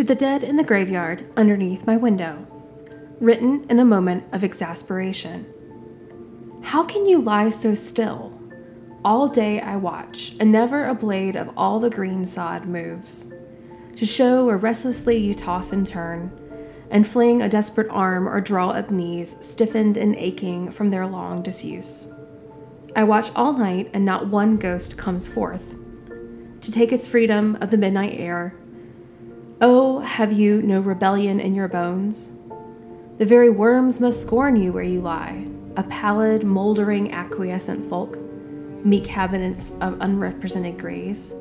To the dead in the graveyard underneath my window. Written in a moment of exasperation. How can you lie so still? All day I watch, and never a blade of all the green sod moves. To show where restlessly you toss and turn, and fling a desperate arm or draw up knees, stiffened and aching from their long disuse. I watch all night, and not one ghost comes forth to take its freedom of the midnight air. Oh, have you no rebellion in your bones? The very worms must scorn you where you lie, a pallid, moldering, acquiescent folk, meek cabinets of unrepresented graves.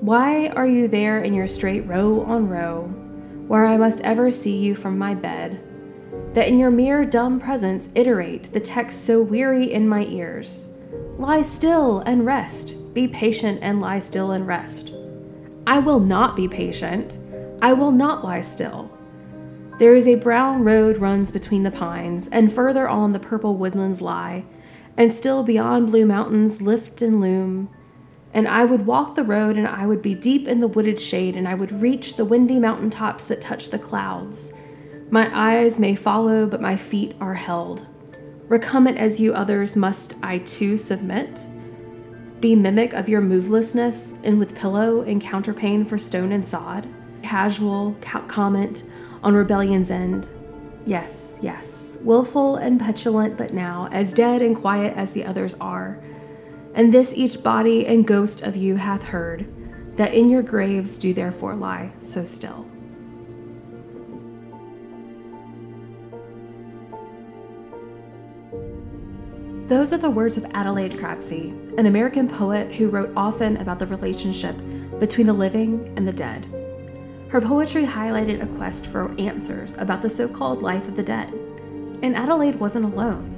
Why are you there in your straight row on row, where I must ever see you from my bed? That in your mere dumb presence iterate the text so weary in my ears. Lie still and rest, be patient and lie still and rest. I will not be patient, I will not lie still. There is a brown road runs between the pines, and further on the purple woodlands lie, and still beyond blue mountains lift and loom. And I would walk the road, and I would be deep in the wooded shade, and I would reach the windy mountain tops that touch the clouds. My eyes may follow, but my feet are held. Recumbent as you others, must I too submit? Be mimic of your movelessness, and with pillow and counterpane for stone and sod? Casual comment on rebellion's end. Yes, yes, wilful and petulant, but now as dead and quiet as the others are. And this each body and ghost of you hath heard, that in your graves do therefore lie so still. Those are the words of Adelaide Crapsey, an American poet who wrote often about the relationship between the living and the dead. Her poetry highlighted a quest for answers about the so called life of the dead, and Adelaide wasn't alone.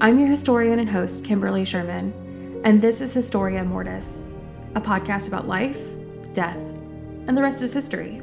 I'm your historian and host, Kimberly Sherman, and this is Historia Mortis, a podcast about life, death, and the rest is history.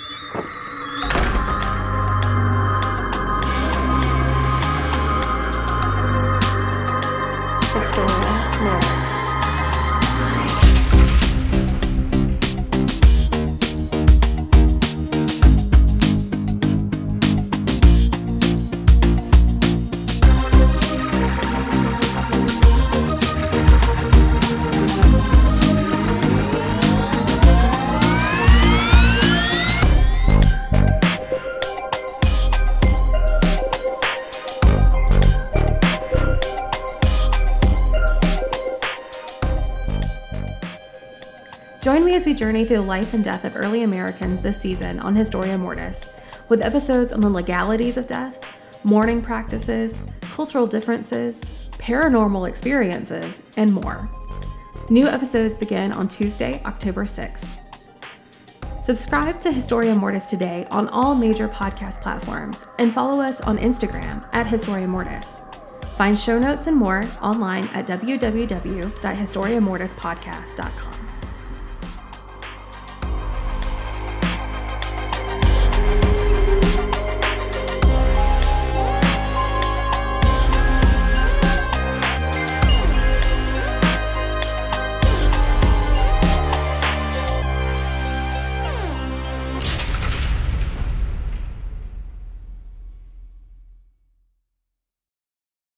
Join me as we journey through the life and death of early Americans this season on Historia Mortis, with episodes on the legalities of death, mourning practices, cultural differences, paranormal experiences, and more. New episodes begin on Tuesday, October 6th. Subscribe to Historia Mortis today on all major podcast platforms and follow us on Instagram at Historia Mortis. Find show notes and more online at www.historiamortispodcast.com.